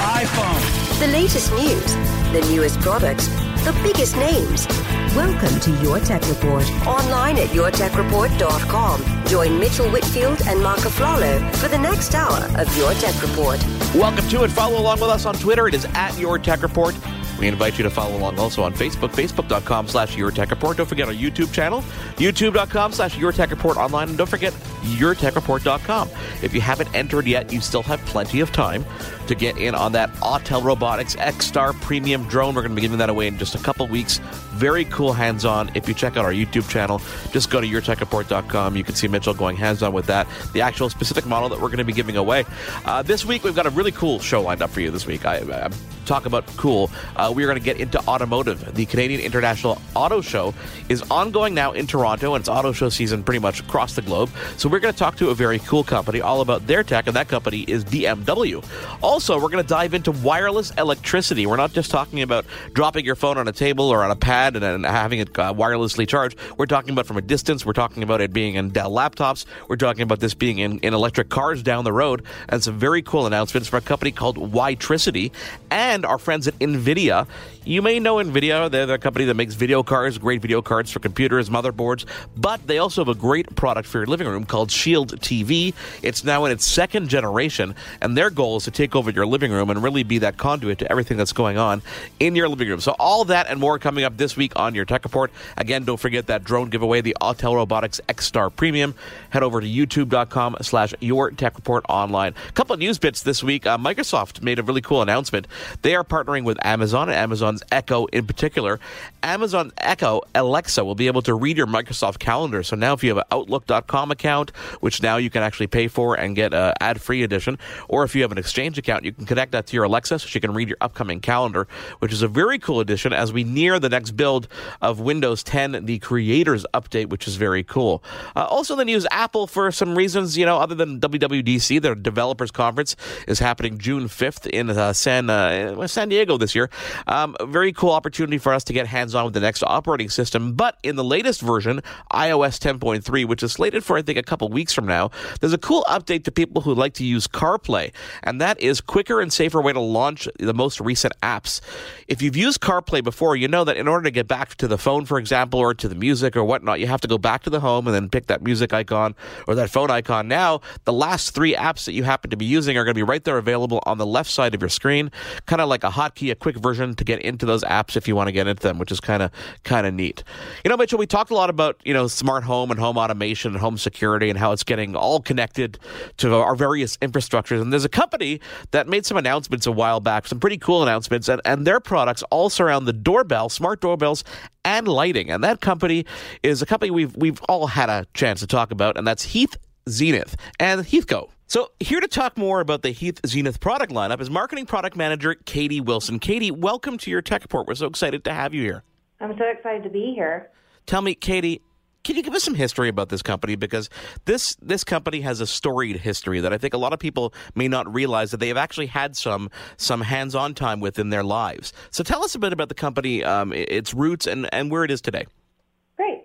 iPhone. The latest news, the newest products, the biggest names. Welcome to Your Tech Report. Online at yourtechreport.com. Join Mitchell Whitfield and Marco Aflalo for the next hour of Your Tech Report. Welcome to it. Follow along with us on Twitter. It is at Your Tech Report. We invite you to follow along also on Facebook, facebook.com slash Your Tech Report. Don't forget our YouTube channel, youtube.com slash Your Tech Report online. And don't forget yourtechreport.com. If you haven't entered yet, you still have plenty of time to get in on that Autel Robotics X-Star Premium drone. We're going to be giving that away in just a couple weeks. Very cool hands-on. If you check out our YouTube channel, just go to yourtechreport.com. You can see Mitchell going hands-on with that. The actual specific model that we're going to be giving away. Uh, this week, we've got a really cool show lined up for you this week. I, I talk about cool. Uh, we are going to get into automotive. The Canadian International Auto Show is ongoing now in Toronto, and it's auto show season pretty much across the globe. So we're going to talk to a very cool company all about their tech, and that company is BMW. Also, we're going to dive into wireless electricity. We're not just talking about dropping your phone on a table or on a pad and, and having it uh, wirelessly charged. We're talking about from a distance. We're talking about it being in Dell laptops. We're talking about this being in, in electric cars down the road, and some very cool announcements from a company called Witricity and our friends at NVIDIA. You may know NVIDIA. They're the company that makes video cards, great video cards for computers, motherboards, but they also have a great product for your living room called Shield TV. It's now in its second generation, and their goal is to take over your living room and really be that conduit to everything that's going on in your living room. So all that and more coming up this week on your Tech Report. Again, don't forget that drone giveaway, the Autel Robotics X-Star Premium. Head over to youtube.com slash your Tech Report online. A couple of news bits this week. Uh, Microsoft made a really cool announcement. They are partnering with Amazon and Amazon's Echo in particular. Amazon Echo Alexa will be able to read your Microsoft calendar. So now if you have an Outlook.com account, which now you can actually pay for and get an ad-free edition, or if you have an Exchange account, you can connect that to your Alexa so she can read your upcoming calendar, which is a very cool addition as we near the next build of Windows 10, the Creators Update, which is very cool. Uh, also, the news Apple, for some reasons, you know, other than WWDC, their developers conference is happening June 5th in uh, San uh, San Diego this year. Um, very cool opportunity for us to get hands on with the next operating system. But in the latest version, iOS 10.3, which is slated for, I think, a couple weeks from now, there's a cool update to people who like to use CarPlay, and that is quicker and safer way to launch the most recent apps. If you've used CarPlay before, you know that in order to get back to the phone, for example, or to the music or whatnot, you have to go back to the home and then pick that music icon or that phone icon. Now, the last three apps that you happen to be using are going to be right there available on the left side of your screen, kind of like a hotkey, a quick version to get into those apps if you want to get into them, which is kind of kind of neat. You know, Mitchell, we talked a lot about you know smart home and home automation and home security and how it's getting all connected to our various infrastructures. And there's a company that made some announcements a while back, some pretty cool announcements, and, and their products all surround the doorbell, smart doorbells, and lighting. And that company is a company we've we've all had a chance to talk about, and that's Heath Zenith and Heathco. So, here to talk more about the Heath Zenith product lineup is marketing product manager Katie Wilson. Katie, welcome to your Tech Report. We're so excited to have you here. I'm so excited to be here. Tell me, Katie, can you give us some history about this company because this this company has a storied history that I think a lot of people may not realize that they have actually had some some hands-on time with in their lives. So tell us a bit about the company, um, its roots, and, and where it is today.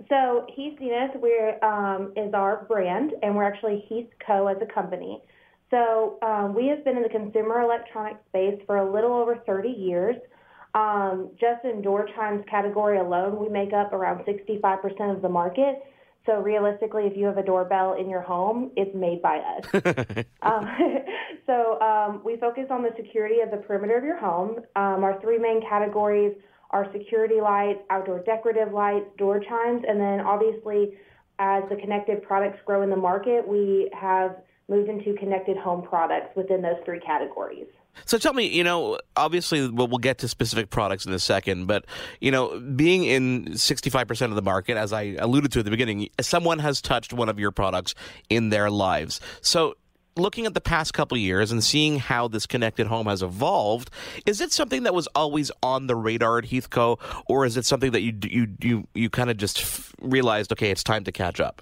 So Heath Zenith we're, um, is our brand, and we're actually Heath Co. as a company. So um, we have been in the consumer electronics space for a little over 30 years. Um, just in door chimes category alone, we make up around 65% of the market. So realistically, if you have a doorbell in your home, it's made by us. um, so um, we focus on the security of the perimeter of your home. Um, our three main categories are security lights, outdoor decorative lights, door chimes, and then obviously, as the connected products grow in the market, we have moved into connected home products within those three categories. So tell me, you know, obviously we'll, we'll, get to specific products in a second, but you know, being in 65% of the market, as I alluded to at the beginning, someone has touched one of your products in their lives. So looking at the past couple years and seeing how this connected home has evolved, is it something that was always on the radar at Heathco, or is it something that you you you you kind of just f- realized, okay, it's time to catch up?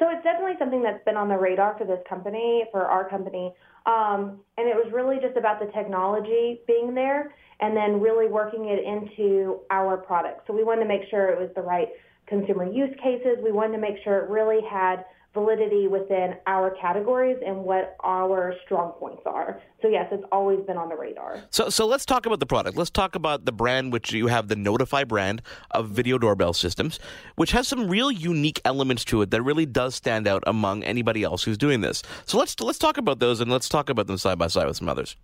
So it's definitely something that's been on the radar for this company, for our company, um, and it was really just about the technology being there, and then really working it into our product. So we wanted to make sure it was the right consumer use cases. We wanted to make sure it really had validity within our categories and what our strong points are. So yes, it's always been on the radar. So so let's talk about the product. Let's talk about the brand which you have the Notify brand of video doorbell systems, which has some real unique elements to it that really does stand out among anybody else who's doing this. So let's let's talk about those and let's talk about them side by side with some others.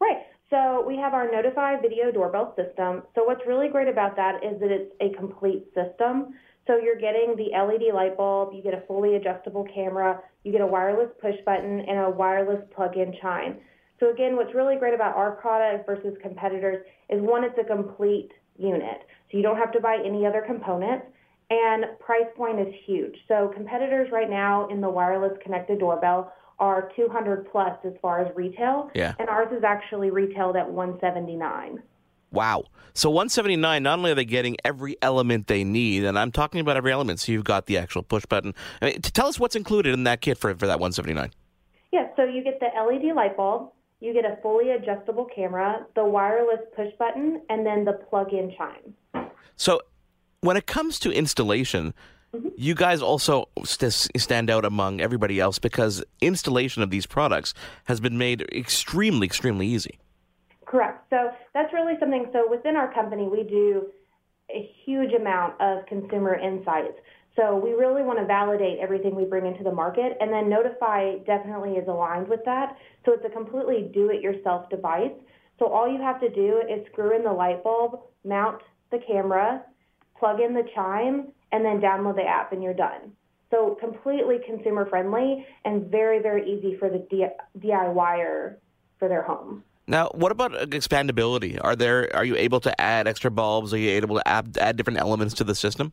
Right. So we have our Notify video doorbell system. So what's really great about that is that it's a complete system. So you're getting the LED light bulb, you get a fully adjustable camera, you get a wireless push button, and a wireless plug-in chime. So again, what's really great about our product versus competitors is one, it's a complete unit. So you don't have to buy any other components, and price point is huge. So competitors right now in the wireless connected doorbell are 200 plus as far as retail, yeah. and ours is actually retailed at 179. Wow. So 179, not only are they getting every element they need, and I'm talking about every element, so you've got the actual push button. I mean, tell us what's included in that kit for, for that 179. Yeah, so you get the LED light bulb, you get a fully adjustable camera, the wireless push button, and then the plug-in chime. So when it comes to installation, mm-hmm. you guys also st- stand out among everybody else because installation of these products has been made extremely, extremely easy. So that's really something. So within our company, we do a huge amount of consumer insights. So we really want to validate everything we bring into the market, and then Notify definitely is aligned with that. So it's a completely do-it-yourself device. So all you have to do is screw in the light bulb, mount the camera, plug in the chime, and then download the app, and you're done. So completely consumer friendly and very, very easy for the DIYer for their home. Now, what about uh, expandability? Are there are you able to add extra bulbs? Are you able to add, add different elements to the system?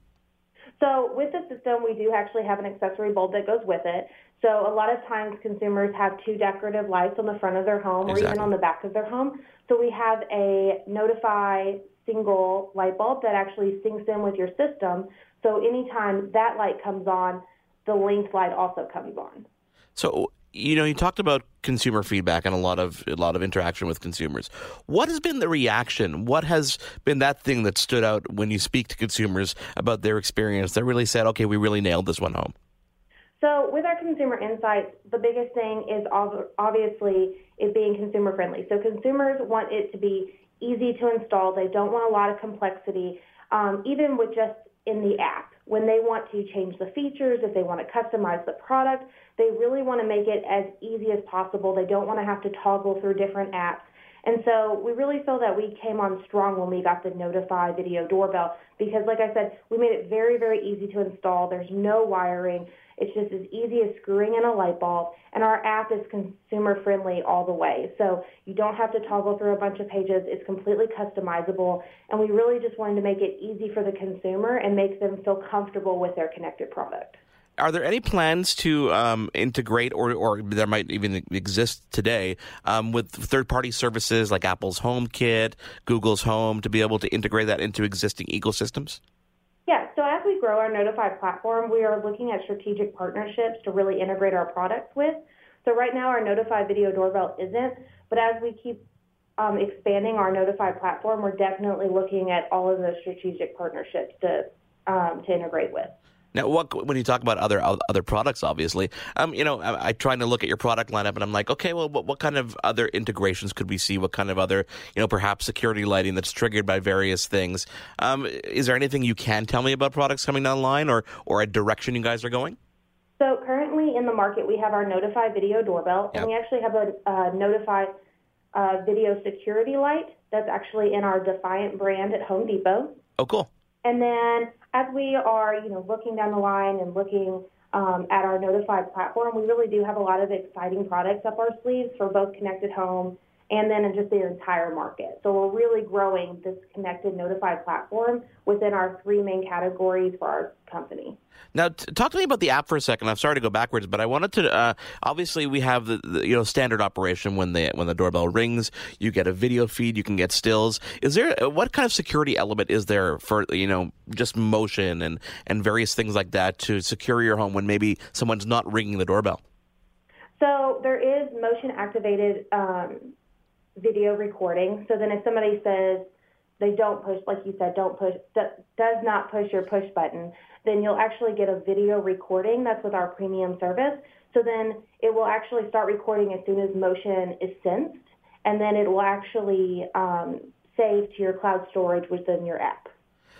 So with the system, we do actually have an accessory bulb that goes with it. So a lot of times consumers have two decorative lights on the front of their home exactly. or even on the back of their home. So we have a Notify single light bulb that actually syncs in with your system. So anytime that light comes on, the Lynx light also comes on. So you know, you talked about consumer feedback and a lot of a lot of interaction with consumers. What has been the reaction? What has been that thing that stood out when you speak to consumers about their experience that really said, "Okay, we really nailed this one home"? So, with our consumer insights, the biggest thing is obviously it being consumer friendly. So, consumers want it to be easy to install. They don't want a lot of complexity, um, even with just in the app. When they want to change the features, if they want to customize the product, they really want to make it as easy as possible. They don't want to have to toggle through different apps. And so we really feel that we came on strong when we got the Notify video doorbell because, like I said, we made it very, very easy to install. There's no wiring. It's just as easy as screwing in a light bulb. And our app is consumer friendly all the way. So you don't have to toggle through a bunch of pages. It's completely customizable. And we really just wanted to make it easy for the consumer and make them feel comfortable with their connected product. Are there any plans to um, integrate, or, or there might even exist today, um, with third-party services like Apple's HomeKit, Google's Home, to be able to integrate that into existing ecosystems? Yeah. So as we grow our Notify platform, we are looking at strategic partnerships to really integrate our products with. So right now, our Notify video doorbell isn't, but as we keep um, expanding our Notify platform, we're definitely looking at all of those strategic partnerships to um, to integrate with. Now, what when you talk about other other products, obviously, um, you know, I, I trying to look at your product lineup, and I'm like, okay, well, what, what kind of other integrations could we see? What kind of other, you know, perhaps security lighting that's triggered by various things? Um, is there anything you can tell me about products coming down the line, or or a direction you guys are going? So currently in the market, we have our Notify video doorbell, yep. and we actually have a uh, Notify uh, video security light that's actually in our Defiant brand at Home Depot. Oh, cool. And then as we are, you know, looking down the line and looking um, at our Notified platform, we really do have a lot of exciting products up our sleeves for both connected home and then in just the entire market. So we're really growing this connected Notify platform within our three main categories for our company. Now, t- talk to me about the app for a second. I'm sorry to go backwards, but I wanted to. Uh, obviously, we have the, the, you know standard operation when the when the doorbell rings, you get a video feed, you can get stills. Is there what kind of security element is there for you know just motion and and various things like that to secure your home when maybe someone's not ringing the doorbell? So there is motion activated um, video recording. So then if somebody says they don't push, like you said, don't push, does not push your push button, then you'll actually get a video recording. That's with our premium service. So then it will actually start recording as soon as motion is sensed, and then it will actually um, save to your cloud storage within your app.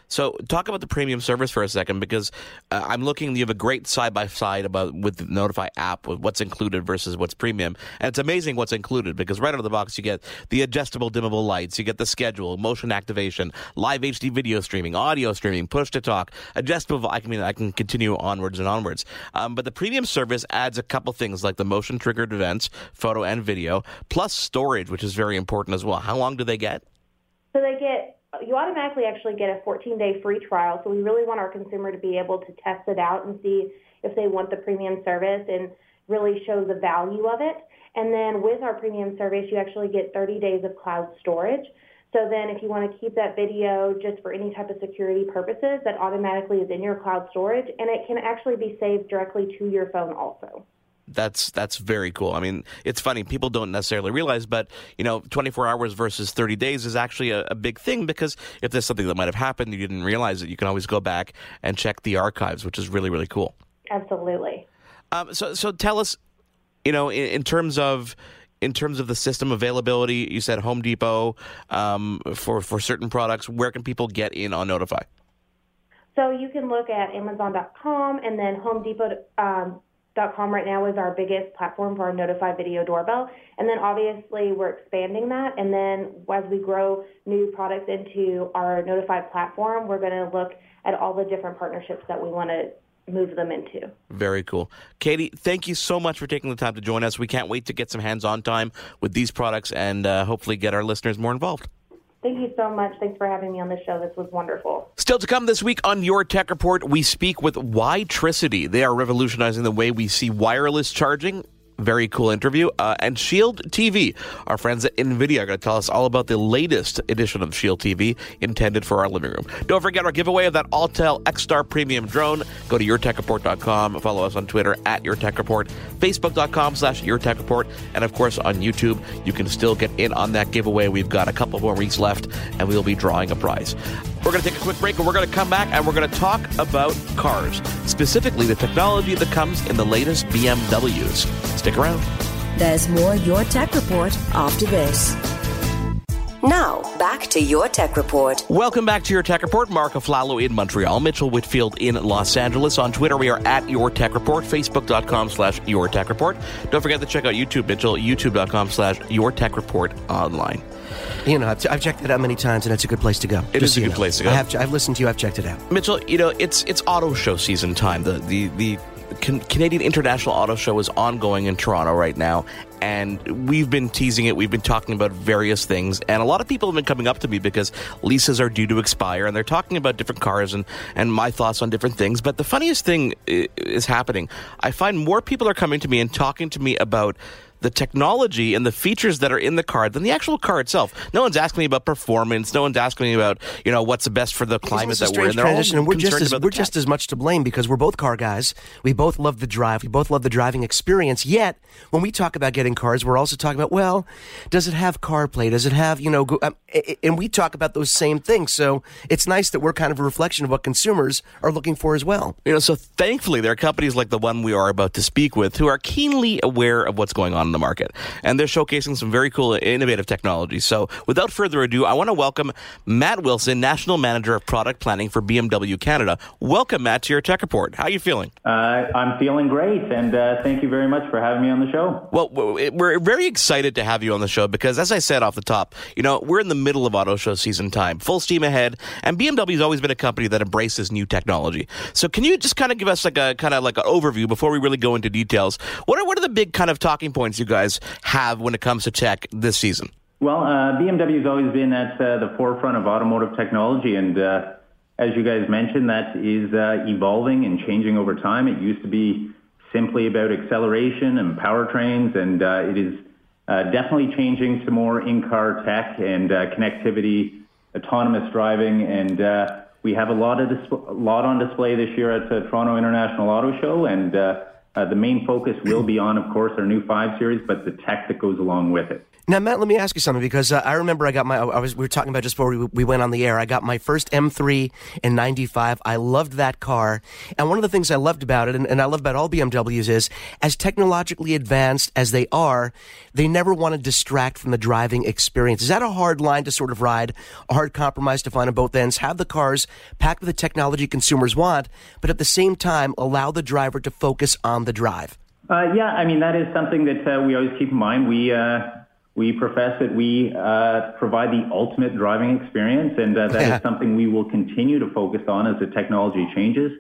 So, talk about the premium service for a second, because uh, I'm looking. You have a great side by side about with the Notify app, with what's included versus what's premium, and it's amazing what's included. Because right out of the box, you get the adjustable dimmable lights, you get the schedule, motion activation, live HD video streaming, audio streaming, push to talk, adjustable. I mean, I can continue onwards and onwards. Um, but the premium service adds a couple things like the motion triggered events, photo and video, plus storage, which is very important as well. How long do they get? So they get you automatically actually get a 14 day free trial. So we really want our consumer to be able to test it out and see if they want the premium service and really show the value of it. And then with our premium service, you actually get 30 days of cloud storage. So then if you want to keep that video just for any type of security purposes, that automatically is in your cloud storage and it can actually be saved directly to your phone also that's that's very cool. I mean, it's funny people don't necessarily realize, but you know, 24 hours versus 30 days is actually a, a, big thing because if there's something that might have happened you didn't realize it, you can always go back and check the archives, which is really really cool. Absolutely. Um, so so tell us, you know, in, in, terms of. In terms of the system availability, you said Home Depot um, for for certain products. Where can people get in on Notify? So you can look at Amazon.com and then Home Depot. Um, Com right now is our biggest platform for our Notify video doorbell. And then obviously we're expanding that. And then as we grow new products into our Notify platform, we're going to look at all the different partnerships that we want to move them into. Very cool. Katie, thank you so much for taking the time to join us. We can't wait to get some hands on time with these products and uh, hopefully get our listeners more involved. Thank you so much. Thanks for having me on the show. This was wonderful. Still to come this week on Your Tech Report, we speak with Witricity. They are revolutionizing the way we see wireless charging very cool interview. Uh, and Shield TV, our friends at NVIDIA are going to tell us all about the latest edition of Shield TV intended for our living room. Don't forget our giveaway of that Autel X-Star Premium drone. Go to yourtechreport.com. Follow us on Twitter at yourtechreport, facebook.com slash yourtechreport, and of course on YouTube. You can still get in on that giveaway. We've got a couple more weeks left, and we'll be drawing a prize. We're going to take a quick break and we're going to come back and we're going to talk about cars, specifically the technology that comes in the latest BMWs. Stick around. There's more Your Tech Report after this. Now, back to your tech report. Welcome back to your tech report. Mark Aflalo in Montreal, Mitchell Whitfield in Los Angeles. On Twitter, we are at your tech report, facebook.com slash your tech report. Don't forget to check out YouTube, Mitchell, youtube.com slash your tech report online. You know, I've, I've, checked it out many times, and it's a good place to go. It is a good know. place to go. I have, I've listened to you. I've checked it out. Mitchell, you know, it's it's auto show season time. The the the Canadian International Auto Show is ongoing in Toronto right now, and we've been teasing it. We've been talking about various things, and a lot of people have been coming up to me because leases are due to expire, and they're talking about different cars and and my thoughts on different things. But the funniest thing is happening. I find more people are coming to me and talking to me about the technology and the features that are in the car than the actual car itself. No one's asking me about performance. No one's asking me about you know what's the best for the climate that we're in. They're transition, and we're just as, we're just as much to blame because we're both car guys. We both love the drive. We both love the driving experience. Yet when we talk about getting cars, we're also talking about well, does it have CarPlay? Does it have you know? Go, um, and we talk about those same things. So it's nice that we're kind of a reflection of what consumers are looking for as well. You know, so thankfully there are companies like the one we are about to speak with who are keenly aware of what's going on the market. And they're showcasing some very cool, innovative technology. So without further ado, I want to welcome Matt Wilson, National Manager of Product Planning for BMW Canada. Welcome, Matt, to your Tech Report. How are you feeling? Uh, I'm feeling great, and uh, thank you very much for having me on the show. Well, we're very excited to have you on the show because, as I said off the top, you know, we're in the middle of auto show season time, full steam ahead, and BMW has always been a company that embraces new technology. So can you just kind of give us like a kind of like an overview before we really go into details? What are, what are the big kind of talking points you guys have when it comes to tech this season? Well, uh, BMW has always been at uh, the forefront of automotive technology, and uh, as you guys mentioned, that is uh, evolving and changing over time. It used to be simply about acceleration and powertrains, and uh, it is uh, definitely changing to more in-car tech and connectivity, autonomous driving, and we have a lot of dis- a lot on display this year at the Toronto International Auto Show, and the main focus will be on, of course, our new 5 Series, but the tech that goes along with it. Now, Matt, let me ask you something because uh, I remember I got my. I was we were talking about just before we, we went on the air. I got my first M3 in '95. I loved that car, and one of the things I loved about it, and, and I love about all BMWs, is as technologically advanced as they are, they never want to distract from the driving experience. Is that a hard line to sort of ride? A hard compromise to find on both ends? Have the cars packed with the technology consumers want, but at the same time allow the driver to focus on the drive. Uh, yeah, I mean that is something that uh, we always keep in mind. We. Uh we profess that we uh, provide the ultimate driving experience, and uh, that yeah. is something we will continue to focus on as the technology changes.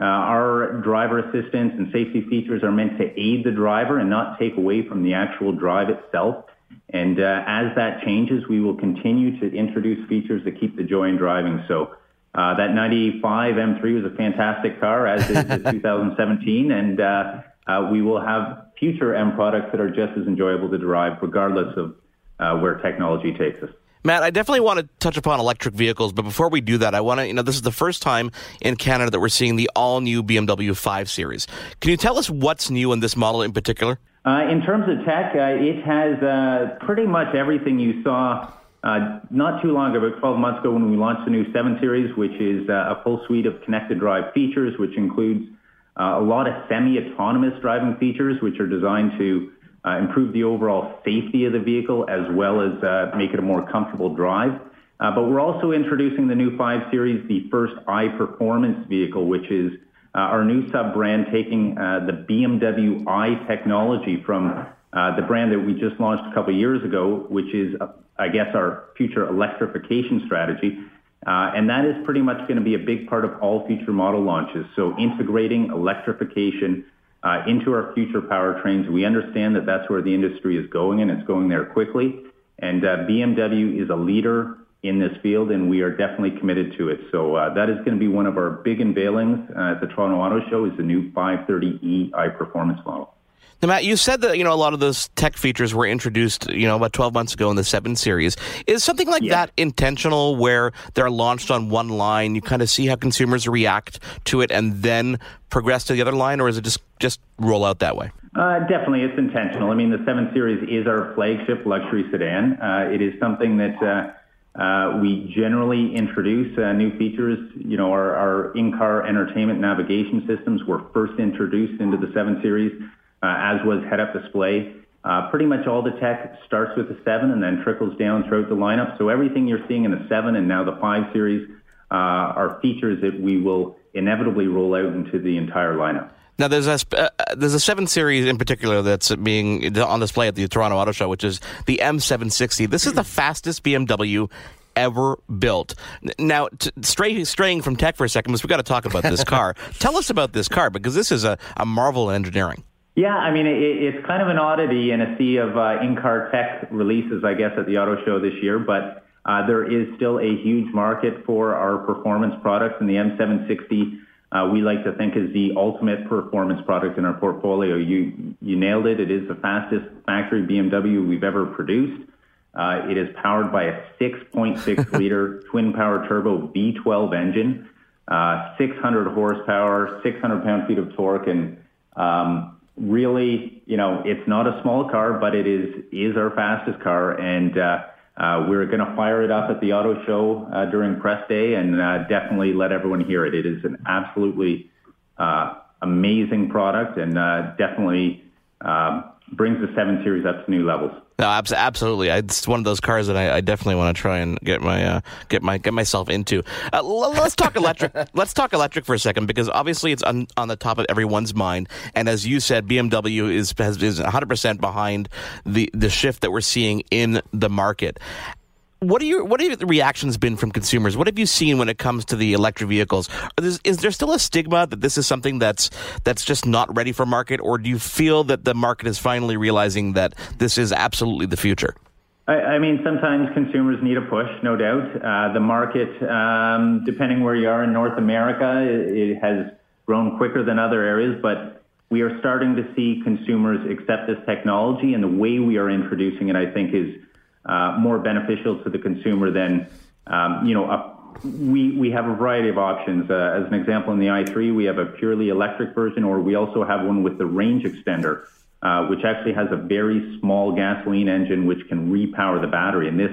Uh, our driver assistance and safety features are meant to aid the driver and not take away from the actual drive itself. And uh, as that changes, we will continue to introduce features that keep the joy in driving. So uh, that 95 M3 was a fantastic car, as is the 2017, and uh, uh, we will have future M products that are just as enjoyable to drive, regardless of uh, where technology takes us. Matt, I definitely want to touch upon electric vehicles, but before we do that, I want to, you know, this is the first time in Canada that we're seeing the all new BMW 5 Series. Can you tell us what's new in this model in particular? Uh, in terms of tech, uh, it has uh, pretty much everything you saw uh, not too long ago, about 12 months ago, when we launched the new 7 Series, which is uh, a full suite of connected drive features, which includes uh, a lot of semi-autonomous driving features, which are designed to uh, improve the overall safety of the vehicle as well as uh, make it a more comfortable drive. Uh, but we're also introducing the new 5 Series, the first i-Performance vehicle, which is our new sub-brand taking the BMW i technology from the brand that we just launched a couple of years ago, which is, I guess, our future electrification strategy. Uh, and that is pretty much going to be a big part of all future model launches. So integrating electrification uh, into our future powertrains, we understand that that's where the industry is going, and it's going there quickly. And uh, BMW is a leader in this field, and we are definitely committed to it. So uh, that is going to be one of our big unveilings uh, at the Toronto Auto Show is the new 530e i-Performance model. Now, Matt, you said that you know a lot of those tech features were introduced, you know, about 12 months ago in the 7 series. Is something like yeah. that intentional where they're launched on one line, you kind of see how consumers react to it and then progress to the other line or is it just just roll out that way? Uh, definitely, it's intentional. I mean, the 7 Series is our flagship luxury sedan. Uh, it is something that uh, uh we generally introduce uh, new features. You know, our, our in-car entertainment navigation systems were first introduced into the 7 Series. Uh, as was head-up display. Uh, pretty much all the tech starts with the 7 and then trickles down throughout the lineup. So everything you're seeing in the 7 and now the 5 series uh, are features that we will inevitably roll out into the entire lineup. Now, there's a uh, there's a seven series in particular that's being on display at the Toronto Auto Show, which is the M760. This is the fastest BMW ever built. Now, t- stray, straying from tech for a second, because we've got to talk about this car. Tell us about this car because this is a, a marvel in engineering. Yeah, I mean, it, it's kind of an oddity in a sea of uh, in-car tech releases, I guess, at the auto show this year, but uh, there is still a huge market for our performance products, and the M760 uh, we like to think is the ultimate performance product in our portfolio. You you nailed it. It is the fastest factory BMW we've ever produced. Uh, it is powered by a 6.6 liter twin power turbo V12 engine, uh, 600 horsepower, 600 pound feet of torque, and um, really, you know, it's not a small car, but it is is our fastest car, and uh, uh, we're going to fire it up at the auto show uh, during press day, and uh, definitely let everyone hear it. It is an absolutely uh, amazing product, and uh, definitely um, brings the seven series up to new levels. No, absolutely. It's one of those cars that I, I definitely want to try and get my uh, get my get myself into. Uh, let's talk electric. let's talk electric for a second because obviously it's on, on the top of everyone's mind. And as you said, BMW is is 100 percent behind the the shift that we're seeing in the market what are your what have the reactions been from consumers? What have you seen when it comes to the electric vehicles? Is, there still a stigma that this is something that's that's just not ready for market, or do you feel that the market is finally realizing that this is absolutely the future? I, I mean, sometimes consumers need a push, no doubt. Uh, the market, um, depending where you are in North America, it, it has grown quicker than other areas, but we are starting to see consumers accept this technology, and the way we are introducing it, I think, is uh, more beneficial to the consumer than, um, you know, a, we, we have a variety of options. Uh, as an example, in the i3, we have a purely electric version, or we also have one with the range extender, uh, which actually has a very small gasoline engine which can repower the battery. And this,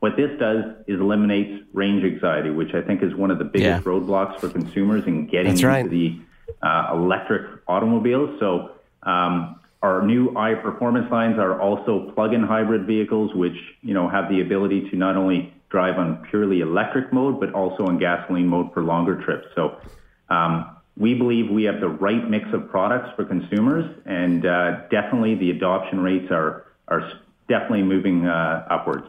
what this does is eliminates range anxiety, which I think is one of the biggest yeah. roadblocks for consumers in getting That's into right. the uh, electric automobiles. So um, our new i performance lines are also plug-in hybrid vehicles, which you know have the ability to not only drive on purely electric mode, but also on gasoline mode for longer trips. So um, we believe we have the right mix of products for consumers, and uh, definitely the adoption rates are are definitely moving uh, upwards.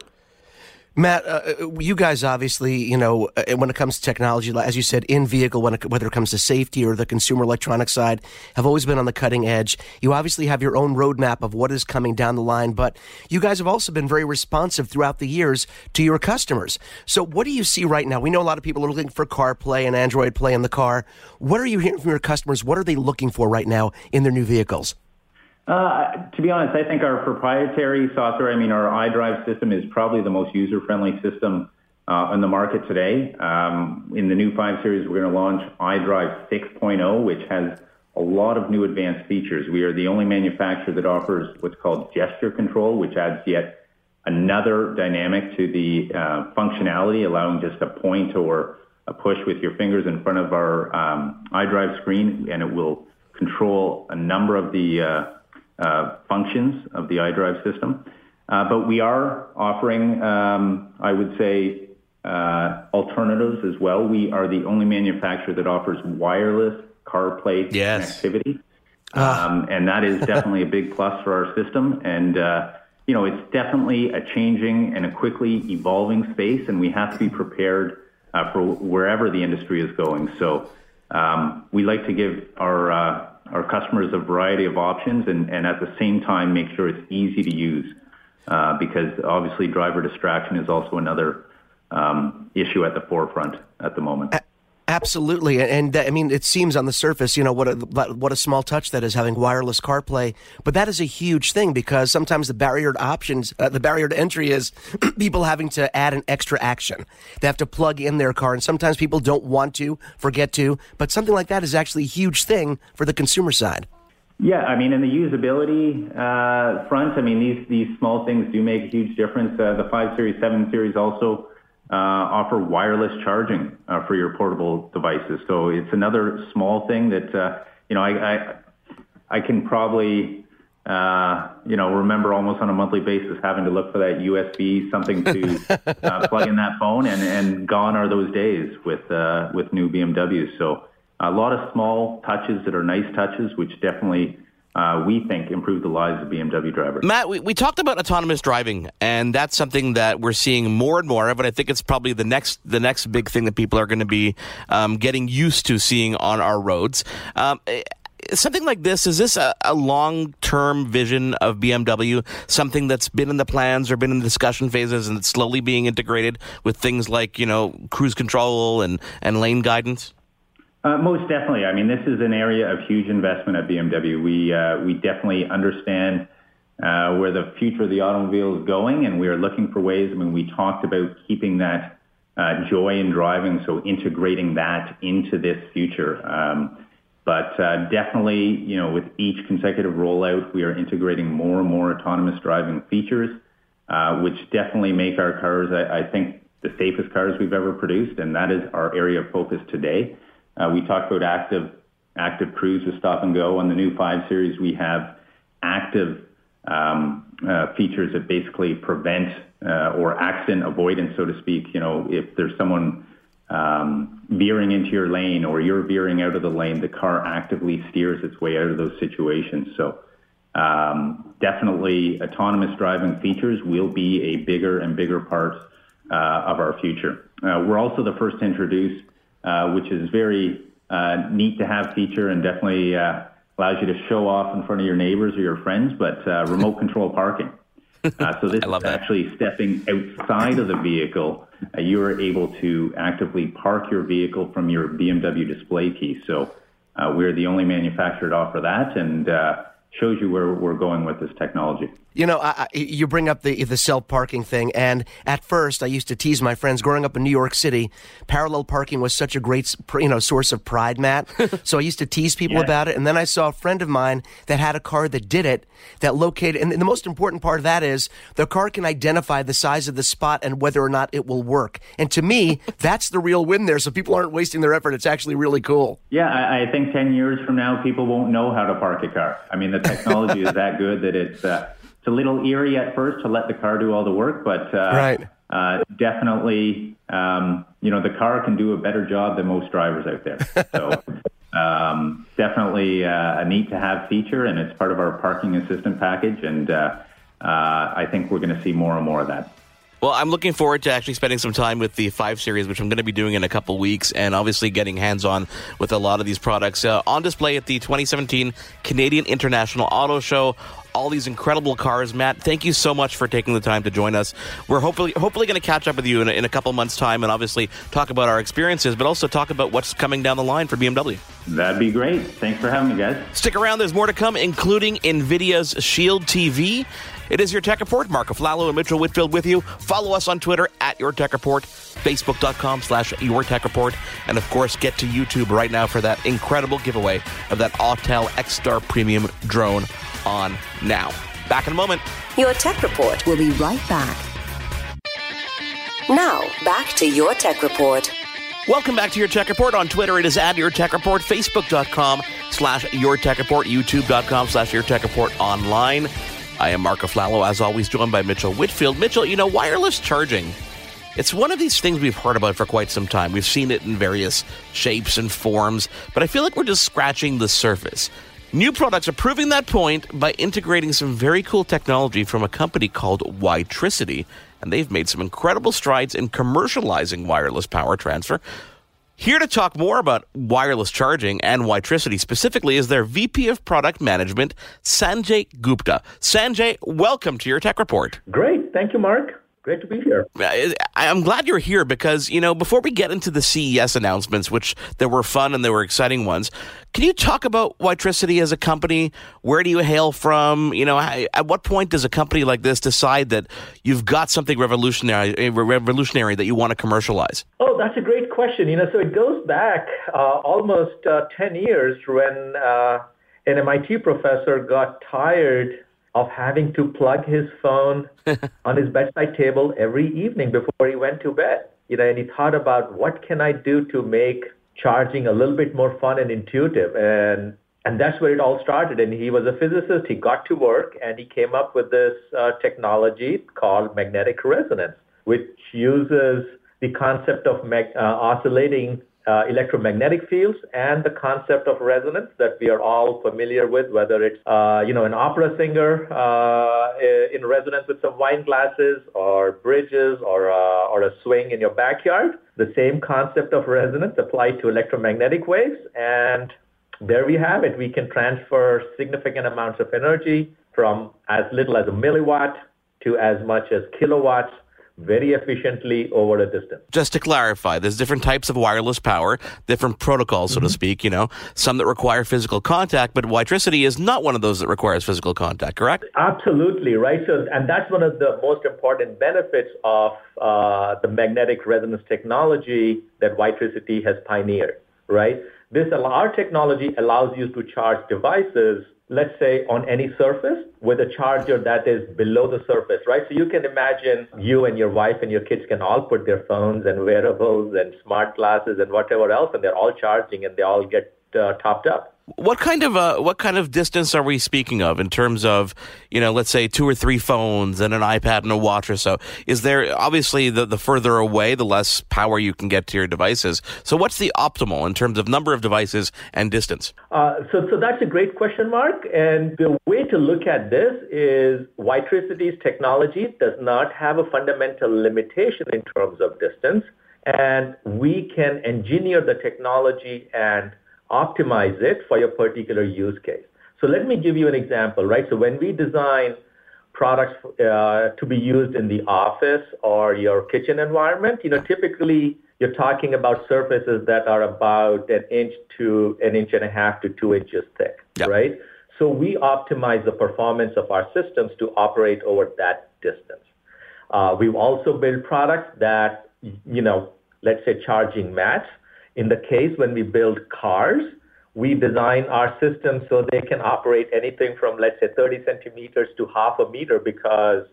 Matt, uh, uh, you guys obviously, you know, uh, when it comes to technology, as you said, in vehicle, when it, whether it comes to safety or the consumer electronics side, have always been on the cutting edge. You obviously have your own roadmap of what is coming down the line, but you guys have also been very responsive throughout the years to your customers. So, what do you see right now? We know a lot of people are looking for CarPlay and Android Play in the car. What are you hearing from your customers? What are they looking for right now in their new vehicles? Uh, to be honest, I think our proprietary software, I mean, our iDrive system is probably the most user-friendly system uh, on the market today. Um, in the new 5 Series, we're going to launch iDrive 6.0, which has a lot of new advanced features. We are the only manufacturer that offers what's called gesture control, which adds yet another dynamic to the uh, functionality, allowing just a point or a push with your fingers in front of our um, iDrive screen, and it will control a number of the uh, functions of the iDrive system. Uh, but we are offering, um, I would say, uh, alternatives as well. We are the only manufacturer that offers wireless CarPlay yes. connectivity. Um, and that is definitely a big plus for our system. And, uh, you know, it's definitely a changing and a quickly evolving space, and we have to be prepared uh, for wherever the industry is going. So um, we like to give our uh, our customers a variety of options and, and at the same time make sure it's easy to use uh, because obviously driver distraction is also another um, issue at the forefront at the moment. Absolutely, and, I mean, it seems on the surface, you know, what a what a small touch that is having wireless CarPlay, but that is a huge thing because sometimes the barrier to options, uh, the barrier to entry is people having to add an extra action. They have to plug in their car, and sometimes people don't want to, forget to, but something like that is actually a huge thing for the consumer side. Yeah, I mean, in the usability uh, front, I mean, these these small things do make a huge difference. Uh, the five series, seven series also uh, offer wireless charging uh, for your portable devices. So it's another small thing that uh, you know I, I I can probably uh, you know remember almost on a monthly basis having to look for that USB something to uh, plug in that phone, and and gone are those days with uh, with new BMWs. So a lot of small touches that are nice touches, which definitely uh, we think improve the lives of BMW drivers. Matt, we, we talked about autonomous driving, and that's something that we're seeing more and more of. And I think it's probably the next the next big thing that people are going to be um, getting used to seeing on our roads. Um, eh, something like this is this a, a long term vision of BMW? Something that's been in the plans or been in the discussion phases, and it's slowly being integrated with things like you know cruise control and and lane guidance. Uh, most definitely. I mean, this is an area of huge investment at BMW. We uh, we definitely understand uh, where the future of the automobile is going, and we are looking for ways. I mean, we talked about keeping that uh, joy in driving, so integrating that into this future. Um, but uh, definitely, you know, with each consecutive rollout, we are integrating more and more autonomous driving features, uh, which definitely make our cars, I, I think, the safest cars we've ever produced, and that is our area of focus today. Uh, we talked about active active cruise with stop and go. On the new 5 Series, we have active um, uh, features that basically prevent uh, or accident avoidance, so to speak. You know, if there's someone um, veering into your lane or you're veering out of the lane, the car actively steers its way out of those situations. So um, definitely autonomous driving features will be a bigger and bigger part uh, of our future. Uh, we're also the first to introduce uh, which is very uh, neat to have feature and definitely uh, allows you to show off in front of your neighbors or your friends, but uh, remote control parking. Uh, so this is actually stepping outside of the vehicle. Uh, you are able to actively park your vehicle from your BMW display key. So uh, we're the only manufacturer to offer that, and uh, shows you where we're going with this technology. You know, I, I, you bring up the the self parking thing, and at first I used to tease my friends growing up in New York City. Parallel parking was such a great, you know, source of pride, Matt. so I used to tease people yeah. about it, and then I saw a friend of mine that had a car that did it, that located. And the most important part of that is the car can identify the size of the spot and whether or not it will work. And to me, that's the real win there. So people aren't wasting their effort. It's actually really cool. Yeah, I, I think ten years from now, people won't know how to park a car. I mean, the technology is that good that it's. Uh, a little eerie at first to let the car do all the work, but uh, right. uh, definitely, um, you know, the car can do a better job than most drivers out there. So um, definitely uh, a neat to have feature, and it's part of our parking assistant package. And uh, uh, I think we're going to see more and more of that. Well, I'm looking forward to actually spending some time with the 5 Series, which I'm going to be doing in a couple weeks, and obviously getting hands on with a lot of these products. Uh, on display at the 2017 Canadian International Auto Show all these incredible cars. Matt, thank you so much for taking the time to join us. We're hopefully hopefully going to catch up with you in a, in a couple months' time and obviously talk about our experiences, but also talk about what's coming down the line for BMW. That'd be great. Thanks for having me, guys. Stick around. There's more to come, including NVIDIA's Shield TV. It is your Tech Report. Mark Aflalo and Mitchell Whitfield with you. Follow us on Twitter at Your Tech Report, Facebook.com slash Your Tech Report, and of course, get to YouTube right now for that incredible giveaway of that Autel X-Star Premium drone on now. Back in a moment. Your Tech Report will be right back. Now, back to Your Tech Report. Welcome back to Your Tech Report. On Twitter, it is at Your Tech Report, Facebook.com slash Your Tech Report, YouTube.com slash Your Tech Report online. I am Marco Aflalo, as always, joined by Mitchell Whitfield. Mitchell, you know, wireless charging, it's one of these things we've heard about for quite some time. We've seen it in various shapes and forms, but I feel like we're just scratching the surface. New products are proving that point by integrating some very cool technology from a company called Witricity, and they've made some incredible strides in commercializing wireless power transfer. Here to talk more about wireless charging and Witricity specifically is their VP of Product Management, Sanjay Gupta. Sanjay, welcome to your Tech Report. Great. Thank you, Mark. Great to be here. I'm glad you're here because, you know, before we get into the CES announcements, which there were fun and there were exciting ones, can you talk about Witricity as a company? Where do you hail from? You know, at what point does a company like this decide that you've got something revolutionary, eh, revolutionary that you want to commercialize? Oh, that's a great question. You know, so it goes back uh, almost uh, 10 years when uh, an MIT professor got tired of having to plug his phone on his bedside table every evening before he went to bed. You know, and he thought about what can I do to make charging a little bit more fun and intuitive. And and that's where it all started. And he was a physicist. He got to work and he came up with this uh, technology called magnetic resonance, which uses the concept of mag- uh, oscillating uh, electromagnetic fields and the concept of resonance that we are all familiar with, whether it's uh, you know an opera singer uh, in resonance with some wine glasses, or bridges, or uh, or a swing in your backyard. The same concept of resonance applied to electromagnetic waves, and there we have it. We can transfer significant amounts of energy from as little as a milliwatt to as much as kilowatts very efficiently over a distance. Just to clarify, there's different types of wireless power, different protocols, so mm-hmm. to speak, you know, some that require physical contact, but Witricity is not one of those that requires physical contact, correct? Absolutely, right? So, and that's one of the most important benefits of uh, the magnetic resonance technology that Witricity has pioneered, right? This, our technology allows you to charge devices let's say on any surface with a charger that is below the surface, right? So you can imagine you and your wife and your kids can all put their phones and wearables and smart glasses and whatever else, and they're all charging and they all get uh, topped up. What kind of uh, what kind of distance are we speaking of in terms of you know let's say two or three phones and an iPad and a watch or so? Is there obviously the, the further away the less power you can get to your devices? So what's the optimal in terms of number of devices and distance? Uh, so so that's a great question, Mark. And the way to look at this is Witricity's technology does not have a fundamental limitation in terms of distance, and we can engineer the technology and optimize it for your particular use case. So let me give you an example, right? So when we design products uh, to be used in the office or your kitchen environment, you know, typically you're talking about surfaces that are about an inch to an inch and a half to two inches thick, yep. right? So we optimize the performance of our systems to operate over that distance. Uh, we've also built products that, you know, let's say charging mats. In the case when we build cars, we design our systems so they can operate anything from, let's say, 30 centimeters to half a meter because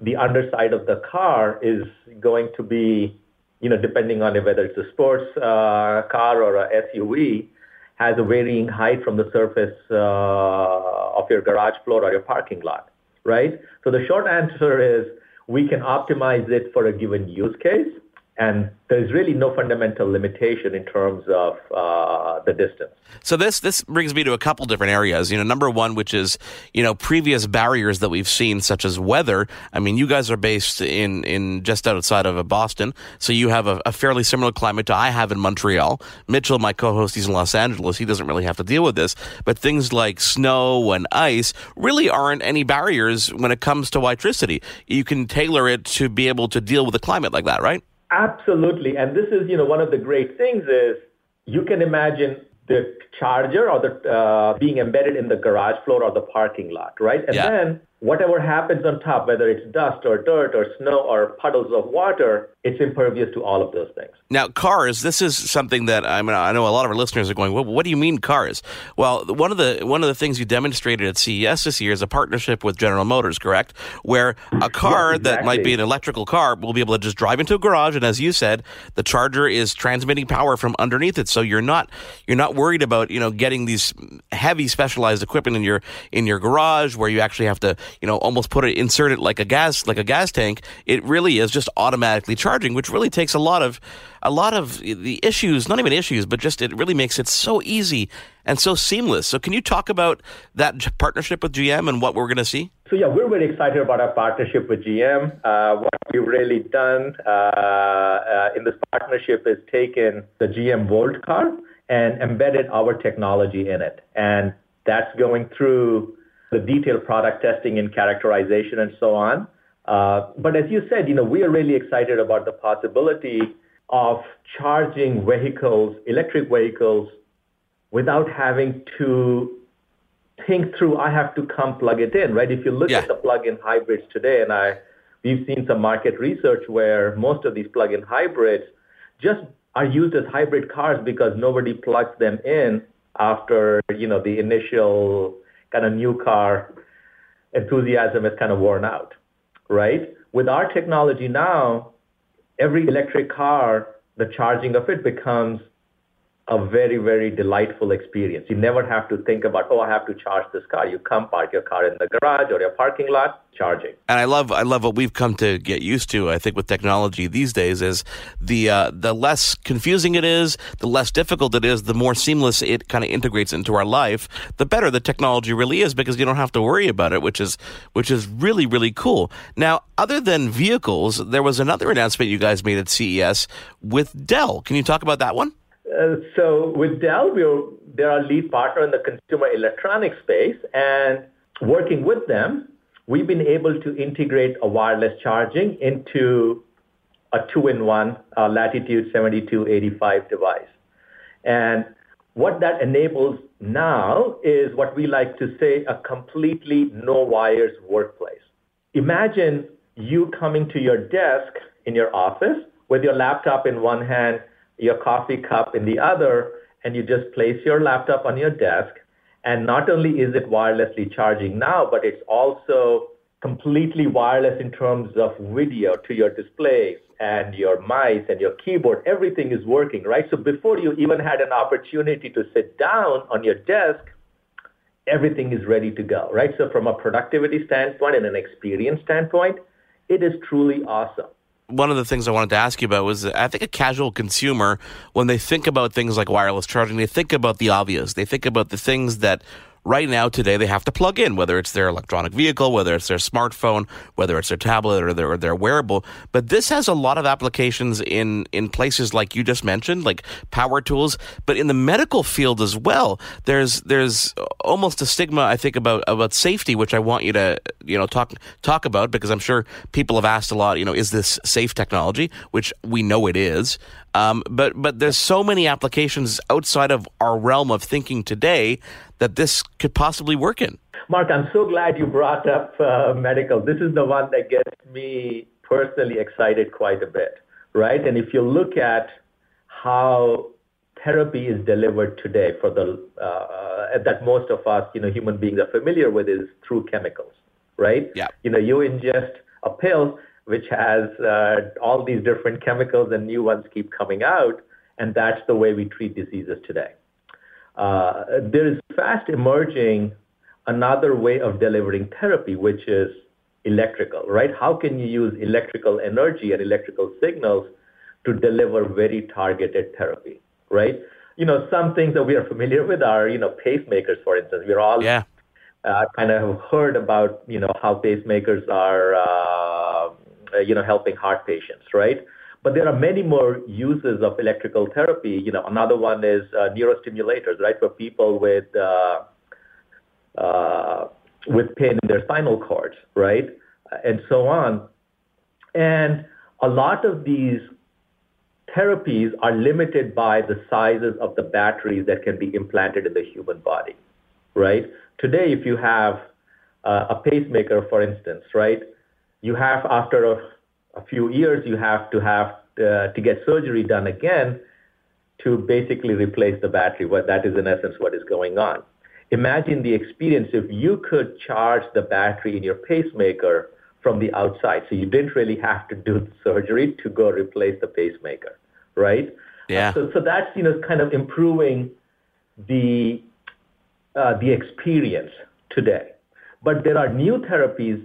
the underside of the car is going to be, you know, depending on whether it's a sports uh, car or a SUV, has a varying height from the surface uh, of your garage floor or your parking lot, right? So the short answer is we can optimize it for a given use case and there's really no fundamental limitation in terms of uh, the distance. So this this brings me to a couple different areas. You know, number one, which is you know previous barriers that we've seen, such as weather. I mean, you guys are based in in just outside of Boston, so you have a, a fairly similar climate to I have in Montreal. Mitchell, my co-host, he's in Los Angeles. He doesn't really have to deal with this, but things like snow and ice really aren't any barriers when it comes to electricity. You can tailor it to be able to deal with a climate like that, right? Absolutely. And this is, you know, one of the great things is you can imagine the charger or the uh, being embedded in the garage floor or the parking lot, right? And yeah. then whatever happens on top, whether it's dust or dirt or snow or puddles of water, it's impervious to all of those things. Now, cars. This is something that I mean. I know a lot of our listeners are going. Well, what do you mean cars? Well, one of the one of the things you demonstrated at CES this year is a partnership with General Motors, correct? Where a car exactly. that might be an electrical car will be able to just drive into a garage, and as you said, the charger is transmitting power from underneath it, so you're not you're not worried about you know getting these heavy specialized equipment in your in your garage where you actually have to you know almost put it insert it like a gas like a gas tank. It really is just automatically charging, which really takes a lot of a lot of the issues, not even issues, but just it really makes it so easy and so seamless. So can you talk about that partnership with GM and what we're going to see? So yeah, we're very excited about our partnership with GM. Uh, what we've really done uh, uh, in this partnership is taken the GM Volt car and embedded our technology in it. And that's going through the detailed product testing and characterization and so on. Uh, but as you said, you know, we are really excited about the possibility of charging vehicles, electric vehicles, without having to think through, I have to come plug it in, right? If you look yeah. at the plug-in hybrids today, and I, we've seen some market research where most of these plug-in hybrids just are used as hybrid cars because nobody plugs them in after, you know, the initial kind of new car enthusiasm is kind of worn out, right? With our technology now, every electric car, the charging of it becomes a very, very delightful experience. You never have to think about, oh, I have to charge this car. You come park your car in the garage or your parking lot, charging. And I love, I love what we've come to get used to. I think with technology these days is the uh, the less confusing it is, the less difficult it is, the more seamless it kind of integrates into our life. The better the technology really is because you don't have to worry about it, which is which is really, really cool. Now, other than vehicles, there was another announcement you guys made at CES with Dell. Can you talk about that one? So with Dell, we're, they're our lead partner in the consumer electronics space, and working with them, we've been able to integrate a wireless charging into a two-in-one uh, Latitude 7285 device. And what that enables now is what we like to say a completely no wires workplace. Imagine you coming to your desk in your office with your laptop in one hand your coffee cup in the other, and you just place your laptop on your desk. And not only is it wirelessly charging now, but it's also completely wireless in terms of video to your display and your mice and your keyboard. Everything is working, right? So before you even had an opportunity to sit down on your desk, everything is ready to go, right? So from a productivity standpoint and an experience standpoint, it is truly awesome one of the things I wanted to ask you about was I think a casual consumer, when they think about things like wireless charging, they think about the obvious. They think about the things that right now today they have to plug in, whether it's their electronic vehicle, whether it's their smartphone, whether it's their tablet or their, or their wearable. But this has a lot of applications in in places like you just mentioned, like power tools, but in the medical field as well. There's there's almost a stigma I think about about safety, which I want you to you know talk talk about because I'm sure people have asked a lot. You know, is this safe technology? Which we know it is. Um, but but there's so many applications outside of our realm of thinking today that this could possibly work in. Mark, I'm so glad you brought up uh, medical. This is the one that gets me personally excited quite a bit, right? And if you look at how therapy is delivered today for the uh, that most of us, you know, human beings are familiar with is through chemicals, right? Yeah. You know, you ingest a pill which has uh, all these different chemicals and new ones keep coming out, and that's the way we treat diseases today. Uh, there is fast emerging another way of delivering therapy, which is electrical, right? How can you use electrical energy and electrical signals to deliver very targeted therapy, right? You know, some things that we are familiar with are, you know, pacemakers, for instance. We're all yeah. uh, kind of have heard about, you know, how pacemakers are, uh, you know, helping heart patients, right? But there are many more uses of electrical therapy. You know, another one is uh, neurostimulators, right, for people with uh, uh, with pain in their spinal cords, right, and so on. And a lot of these therapies are limited by the sizes of the batteries that can be implanted in the human body, right? Today, if you have uh, a pacemaker, for instance, right, you have after a, a few years, you have to have uh, to get surgery done again to basically replace the battery. What that is in essence what is going on. Imagine the experience if you could charge the battery in your pacemaker from the outside. So you didn't really have to do the surgery to go replace the pacemaker, right? Yeah. So, so that's, you know, kind of improving the, uh, the experience today. But there are new therapies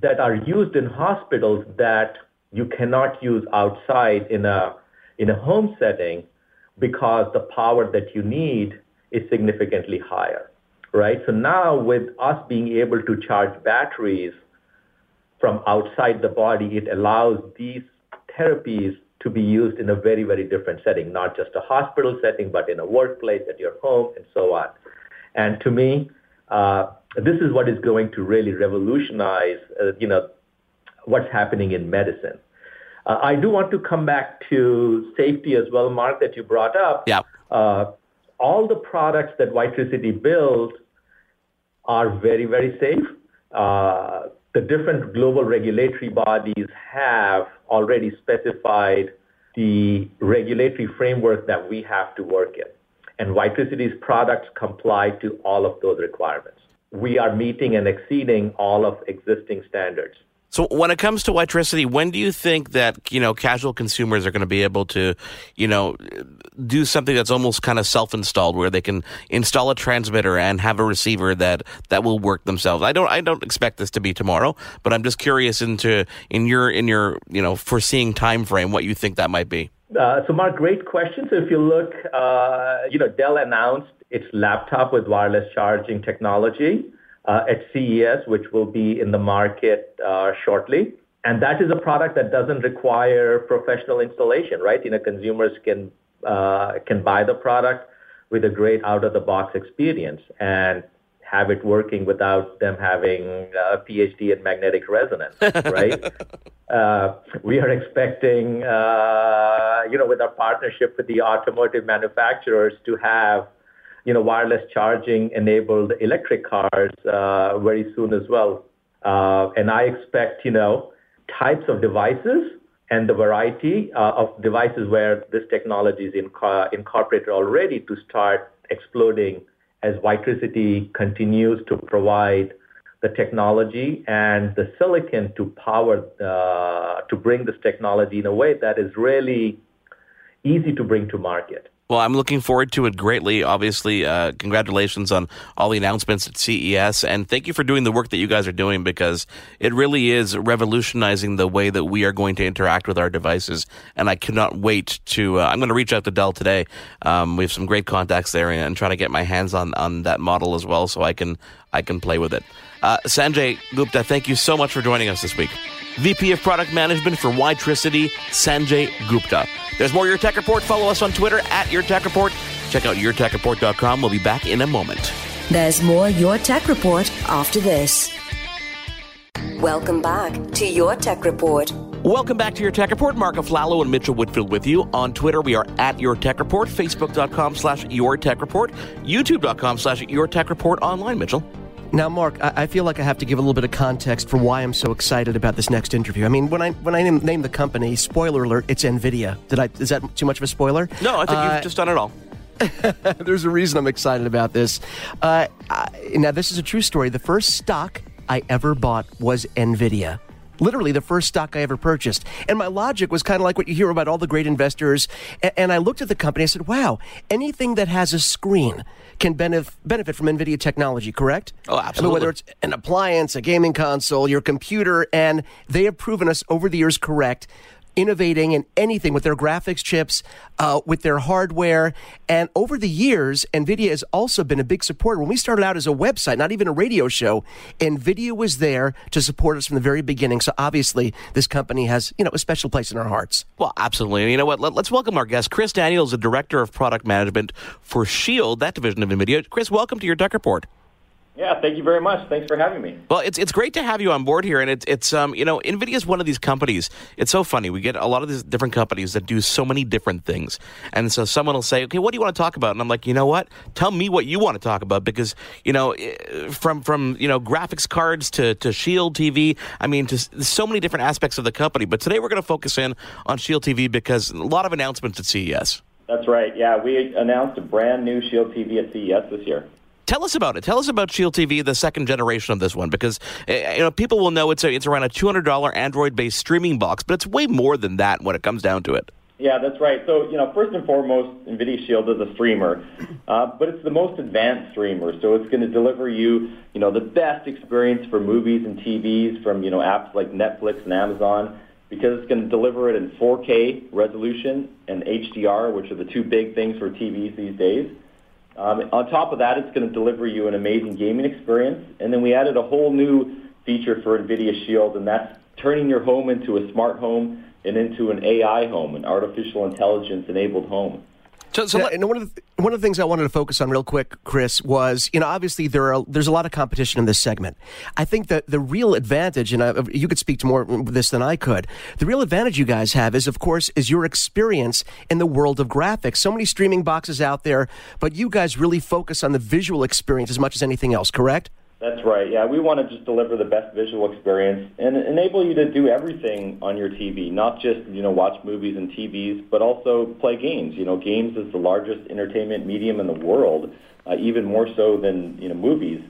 that are used in hospitals that you cannot use outside in a, in a home setting because the power that you need is significantly higher, right? So now with us being able to charge batteries from outside the body, it allows these therapies to be used in a very, very different setting, not just a hospital setting, but in a workplace, at your home, and so on. And to me, uh, this is what is going to really revolutionize, uh, you know, what's happening in medicine. Uh, I do want to come back to safety as well, Mark, that you brought up. Yeah. Uh, all the products that WiTricity builds are very, very safe. Uh, the different global regulatory bodies have already specified the regulatory framework that we have to work in. And WiTricity's products comply to all of those requirements. We are meeting and exceeding all of existing standards. So when it comes to WiTricity, when do you think that you know casual consumers are going to be able to, you know, do something that's almost kind of self-installed, where they can install a transmitter and have a receiver that that will work themselves? I don't I don't expect this to be tomorrow, but I'm just curious into in your in your you know foreseeing time frame what you think that might be. Uh, so, Mark, great question. So, if you look, uh, you know, Dell announced its laptop with wireless charging technology uh, at CES, which will be in the market uh, shortly. And that is a product that doesn't require professional installation, right? You know, consumers can uh, can buy the product with a great out-of-the-box experience and have it working without them having a PhD in magnetic resonance, right? uh, we are expecting, uh, you know, with our partnership with the automotive manufacturers to have you know, wireless charging enabled electric cars uh, very soon as well. Uh, and I expect, you know, types of devices and the variety uh, of devices where this technology is inc- incorporated already to start exploding as WiTricity continues to provide the technology and the silicon to power, to bring this technology in a way that is really easy to bring to market. Well, I'm looking forward to it greatly. Obviously, uh, congratulations on all the announcements at CES, and thank you for doing the work that you guys are doing because it really is revolutionizing the way that we are going to interact with our devices. And I cannot wait to. Uh, I'm going to reach out to Dell today. Um, we have some great contacts there, and, and try to get my hands on on that model as well, so I can I can play with it. Uh, Sanjay Gupta, thank you so much for joining us this week. VP of Product Management for Witricity, Sanjay Gupta. There's more Your Tech Report. Follow us on Twitter at Your Tech Report. Check out YourTechReport.com. We'll be back in a moment. There's more Your Tech Report after this. Welcome back to Your Tech Report. Welcome back to Your Tech Report. Mark Aflalo and Mitchell Whitfield with you. On Twitter, we are at Your Tech Report, Facebook.com slash Your Tech Report, YouTube.com slash Your Tech Report online, Mitchell. Now, Mark, I, feel like I have to give a little bit of context for why I'm so excited about this next interview. I mean, when I when I name, name the company, spoiler alert, it's Nvidia. Did I? Is that too much of a spoiler? No, I think uh, you've just done it all. there's a reason I'm excited about this. Uh, I, now, this is a true story. The first stock I ever bought was Nvidia literally the first stock I ever purchased. And my logic was kind of like what you hear about all the great investors. And I looked at the company. I said, wow, anything that has a screen can benef- benefit from NVIDIA technology, correct? Oh, absolutely. I mean, whether it's an appliance, a gaming console, your computer, and they have proven us over the years correct innovating in anything with their graphics chips, uh, with their hardware. And over the years, NVIDIA has also been a big supporter. When we started out as a website, not even a radio show, NVIDIA was there to support us from the very beginning. So obviously, this company has, you know, a special place in our hearts. Well, absolutely. And you know what? Let, us welcome our guest. Chris Daniels, the Director of Product Management for SHIELD, that division of NVIDIA. Chris, welcome to your Tech Report. Yeah, thank you very much. Thanks for having me. Well, it's it's great to have you on board here, and it's it's um you know Nvidia is one of these companies. It's so funny. We get a lot of these different companies that do so many different things, and so someone will say, "Okay, what do you want to talk about?" And I'm like, you know what? Tell me what you want to talk about because you know eh, from from you know graphics cards to to Shield TV. I mean, to so many different aspects of the company. But today we're going to focus in on Shield TV because a lot of announcements at CES. That's right. Yeah, we announced a brand new Shield TV at CES this year. Tell us about it. Tell us about Shield TV, the second generation of this one, because eh, you know people will know it's a, it's around a two hundred dollar Android based streaming box, but it's way more than that when it comes down to it. Yeah, that's right. So, you know, first and foremost, NVIDIA Shield is a streamer, uh, but it's the most advanced streamer. So it's going to deliver you, you know, the best experience for movies and TVs from, you know, apps like Netflix and Amazon because it's going to deliver it in 4K resolution and HDR, which are the two big things for TVs these days. Um, on top of that, it's going to deliver you an amazing gaming experience. And then we added a whole new feature for NVIDIA Shield, and that's turning your home into a smart home and into an AI home, an artificial intelligence enabled home. So, so let, and one of the, one of the things I wanted to focus on real quick, Chris, was you know obviously there are there's a lot of competition in this segment. I think that the real advantage, and I, uh, you could speak to more of this than I could. The real advantage you guys have is, of course, is your experience in the world of graphics. So many streaming boxes out there, but you guys really focus on the visual experience as much as anything else. Correct? That's right. Yeah, we want to just deliver the best visual experience and enable you to do everything on your TV, not just, you know, watch movies and TVs, but also play games. You know, games is the largest entertainment medium in the world, uh, even more so than, you know, movies.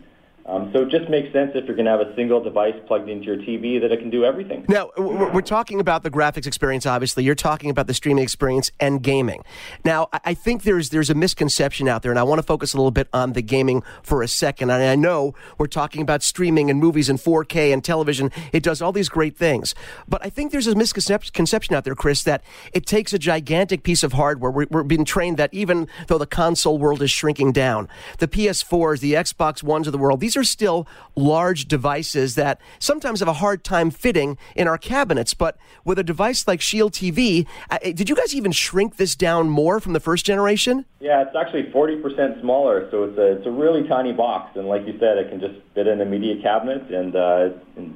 Um, so it just makes sense if you're going to have a single device plugged into your TV that it can do everything. Now, we're talking about the graphics experience, obviously. You're talking about the streaming experience and gaming. Now, I think there's there's a misconception out there, and I want to focus a little bit on the gaming for a second. And I know we're talking about streaming and movies and 4K and television. It does all these great things. But I think there's a misconception out there, Chris, that it takes a gigantic piece of hardware. We're, we're being trained that even though the console world is shrinking down, the PS4s, the Xbox Ones of the world, these these are still large devices that sometimes have a hard time fitting in our cabinets. But with a device like Shield TV, uh, did you guys even shrink this down more from the first generation? Yeah, it's actually 40% smaller, so it's a, it's a really tiny box. And like you said, it can just fit in a media cabinet and uh,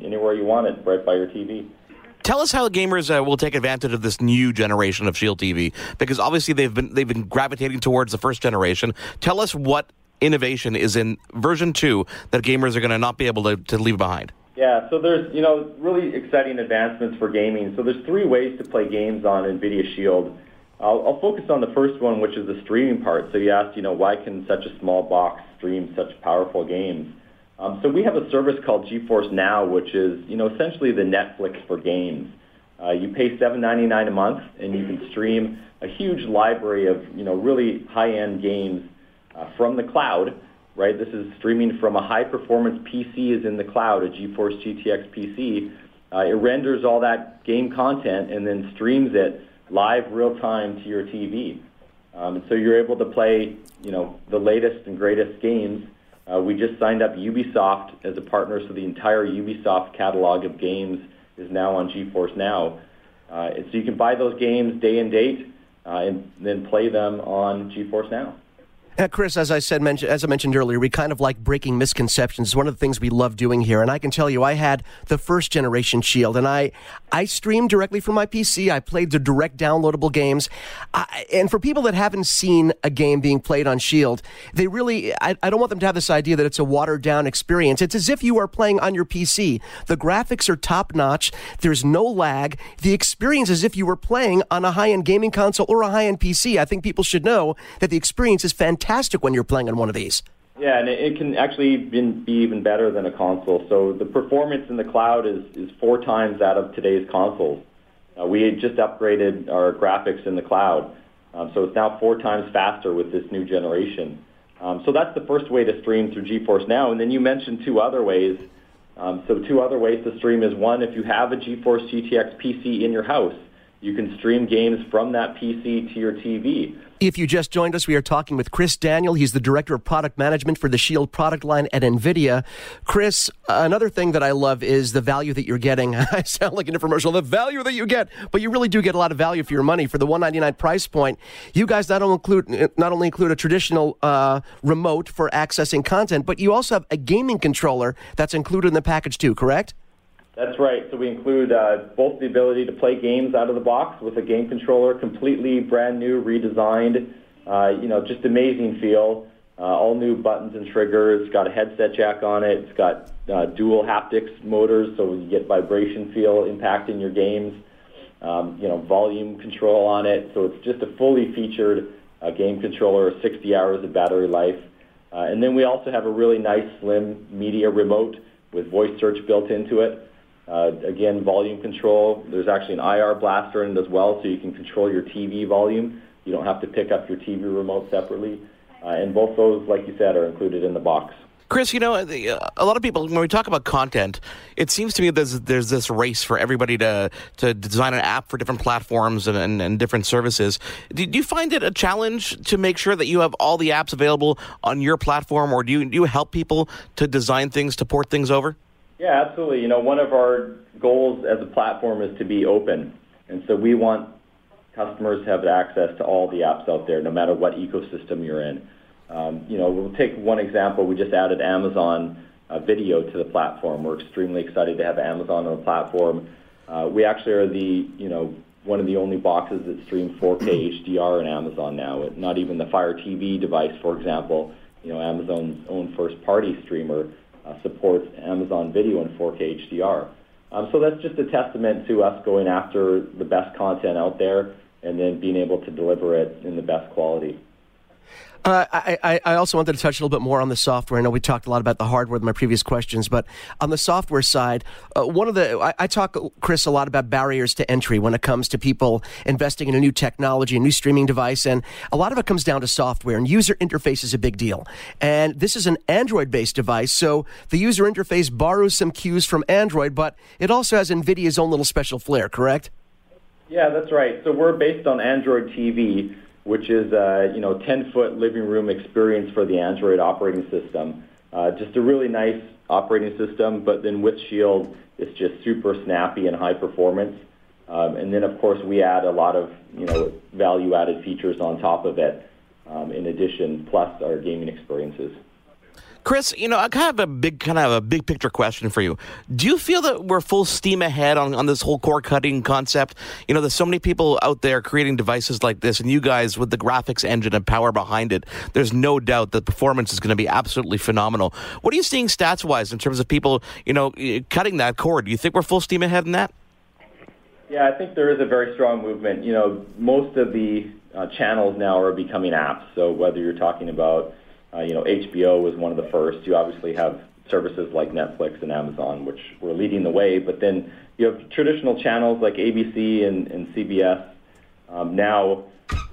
anywhere you want it, right by your TV. Tell us how gamers uh, will take advantage of this new generation of Shield TV, because obviously they've been they've been gravitating towards the first generation. Tell us what innovation is in version two that gamers are going to not be able to, to leave behind? Yeah, so there's you know really exciting advancements for gaming. So there's three ways to play games on NVIDIA Shield. I'll, I'll focus on the first one, which is the streaming part. So you asked, you know, why can such a small box stream such powerful games? Um, so we have a service called GeForce Now, which is you know essentially the Netflix for games. Uh, you pay $7.99 a month, and you can stream a huge library of you know really high-end games from the cloud. Right, this is streaming from a high-performance PC is in the cloud, a GeForce GTX PC. Uh, it renders all that game content and then streams it live, real time to your TV. Um, and so you're able to play, you know, the latest and greatest games. Uh, we just signed up Ubisoft as a partner, so the entire Ubisoft catalog of games is now on GeForce Now. Uh, so you can buy those games day and date uh, and then play them on GeForce Now. Uh, Chris, as I said, mention, as I mentioned earlier, we kind of like breaking misconceptions. It's one of the things we love doing here, and I can tell you, I had the first generation Shield, and I I streamed directly from my PC. I played the direct downloadable games, I, and for people that haven't seen a game being played on Shield, they really I, I don't want them to have this idea that it's a watered down experience. It's as if you are playing on your PC. The graphics are top notch. There's no lag. The experience is as if you were playing on a high end gaming console or a high end PC. I think people should know that the experience is fantastic fantastic when you're playing on one of these. Yeah, and it can actually be even better than a console. So the performance in the cloud is, is four times that of today's consoles. Uh, we just upgraded our graphics in the cloud, um, so it's now four times faster with this new generation. Um, so that's the first way to stream through GeForce Now. And then you mentioned two other ways. Um, so two other ways to stream is one, if you have a GeForce GTX PC in your house, you can stream games from that PC to your TV. If you just joined us, we are talking with Chris Daniel. He's the Director of Product Management for the Shield product line at NVIDIA. Chris, another thing that I love is the value that you're getting. I sound like an infomercial, the value that you get, but you really do get a lot of value for your money. For the 199 price point, you guys not only include, not only include a traditional uh, remote for accessing content, but you also have a gaming controller that's included in the package too, correct? That's right. So we include uh, both the ability to play games out of the box with a game controller, completely brand new, redesigned, uh, you know, just amazing feel. Uh, all new buttons and triggers. Got a headset jack on it. It's got uh, dual haptics motors, so you get vibration feel impacting your games. Um, you know, volume control on it. So it's just a fully featured uh, game controller, 60 hours of battery life. Uh, and then we also have a really nice slim media remote with voice search built into it. Uh, again, volume control. There's actually an IR blaster in it as well, so you can control your TV volume. You don't have to pick up your TV remote separately. Uh, and both those, like you said, are included in the box. Chris, you know, uh, a lot of people when we talk about content, it seems to me there's there's this race for everybody to to design an app for different platforms and, and, and different services. Do, do, you find it a challenge to make sure that you have all the apps available on your platform, or do you do you help people to design things to port things over? Yeah, absolutely. You know, one of our goals as a platform is to be open. And so we want customers to have access to all the apps out there, no matter what ecosystem you're in. Um, you know, we'll take one example. We just added Amazon uh, Video to the platform. We're extremely excited to have Amazon on the platform. Uh, we actually are the, you know, one of the only boxes that stream 4K HDR in Amazon now. Not even the Fire TV device, for example, you know, Amazon's own first-party streamer uh, supports Amazon Video in 4K HDR. Um, so that's just a testament to us going after the best content out there and then being able to deliver it in the best quality. Uh, I, I also wanted to touch a little bit more on the software. I know we talked a lot about the hardware in my previous questions, but on the software side, uh, one of the I, I, talk, Chris, a lot about barriers to entry when it comes to people investing in a new technology, a new streaming device, and a lot of it comes down to software. And user interface is a big deal. And this is an Android-based device, so the user interface borrows some cues from Android, but it also has NVIDIA's own little special flair. Correct? Yeah, that's right. So we're based on Android TV which is a you know 10 foot living room experience for the Android operating system. Uh, just a really nice operating system, but then with Shield, it's just super snappy and high performance. Um, and then of course we add a lot of you know value added features on top of it. Um, in addition, plus our gaming experiences. Chris, you know, I kind of have a big, kind of a big picture question for you. Do you feel that we're full steam ahead on, on this whole cord cutting concept? You know, there's so many people out there creating devices like this, and you guys with the graphics engine and power behind it, there's no doubt that performance is going to be absolutely phenomenal. What are you seeing stats wise in terms of people, you know, cutting that cord? Do you think we're full steam ahead in that? Yeah, I think there is a very strong movement. You know, most of the uh, channels now are becoming apps. So whether you're talking about uh, you know, HBO was one of the first. You obviously have services like Netflix and Amazon, which were leading the way. But then you have traditional channels like ABC and, and CBS um, now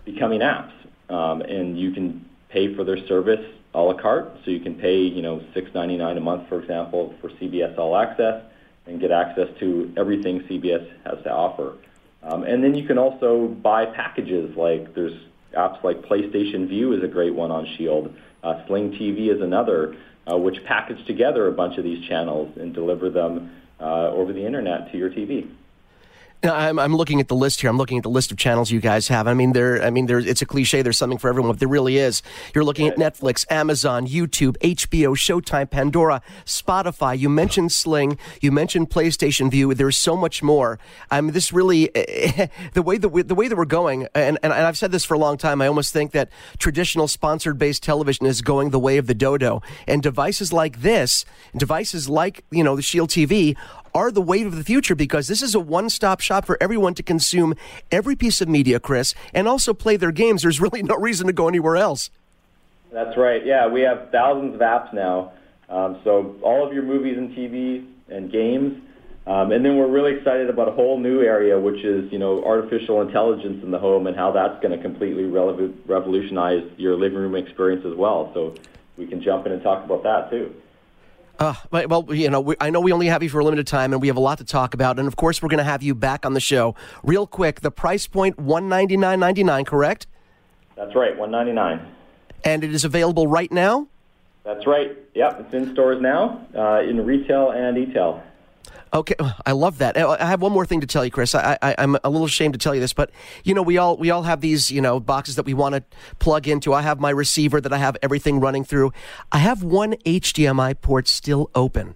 becoming apps, um, and you can pay for their service a la carte. So you can pay, you know, six ninety nine a month, for example, for CBS All Access, and get access to everything CBS has to offer. Um, and then you can also buy packages like there's apps like PlayStation Vue is a great one on Shield. Uh, Sling TV is another, uh, which package together a bunch of these channels and deliver them uh, over the internet to your TV. I'm, I'm looking at the list here. I'm looking at the list of channels you guys have. I mean, there. I mean, there. It's a cliche. There's something for everyone, but there really is. You're looking at Netflix, Amazon, YouTube, HBO, Showtime, Pandora, Spotify. You mentioned Sling. You mentioned PlayStation Vue. There's so much more. I mean, this really, the way that we, the way that we're going, and, and I've said this for a long time. I almost think that traditional sponsored based television is going the way of the dodo, and devices like this, devices like you know the Shield TV are the wave of the future because this is a one stop shop for everyone to consume every piece of media, Chris, and also play their games. There's really no reason to go anywhere else. That's right. Yeah, we have thousands of apps now. Um, so all of your movies and TV and games. Um, and then we're really excited about a whole new area, which is you know artificial intelligence in the home and how that's going to completely revolutionize your living room experience as well. So we can jump in and talk about that too. Uh, well, you know, we, I know we only have you for a limited time, and we have a lot to talk about. And of course, we're going to have you back on the show real quick. The price point one ninety nine ninety nine, correct? That's right, one ninety nine. And it is available right now. That's right. Yep, it's in stores now, uh, in retail and e-tail. Okay, I love that. Oh, I have one more thing to tell you, Chris. I, am a little ashamed to tell you this, but you know, we all we all have these you know boxes that we want to plug into. I have my receiver that I have everything running through. I have one HDMI port still open.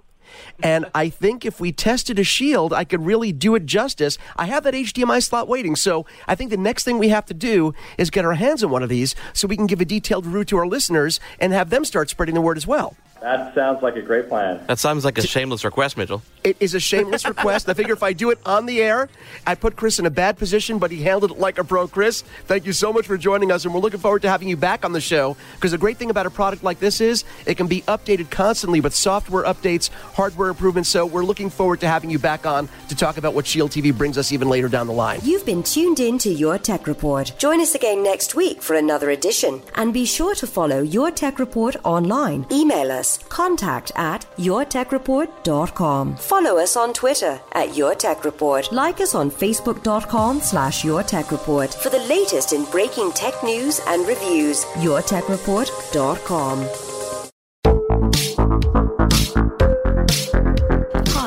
And I think if we tested a shield, I could really do it justice. I have that HDMI slot waiting. So I think the next thing we have to do is get our hands on one of these so we can give a detailed review to our listeners and have them start spreading the word as well. That sounds like a great plan. That sounds like a shameless request, Mitchell. It is a shameless request. I figure if I do it on the air, I put Chris in a bad position, but he handled it like a pro. Chris, thank you so much for joining us, and we're looking forward to having you back on the show. Because the great thing about a product like this is it can be updated constantly with software updates, hardware improvements. So we're looking forward to having you back on to talk about what Shield TV brings us even later down the line. You've been tuned in to Your Tech Report. Join us again next week for another edition. And be sure to follow Your Tech Report online. Email us, contact at yourtechreport.com. Follow us on Twitter at Your Tech Report. Like us on facebook.com slash Your Tech Report for the latest in breaking tech news and reviews. yourtechreport.com.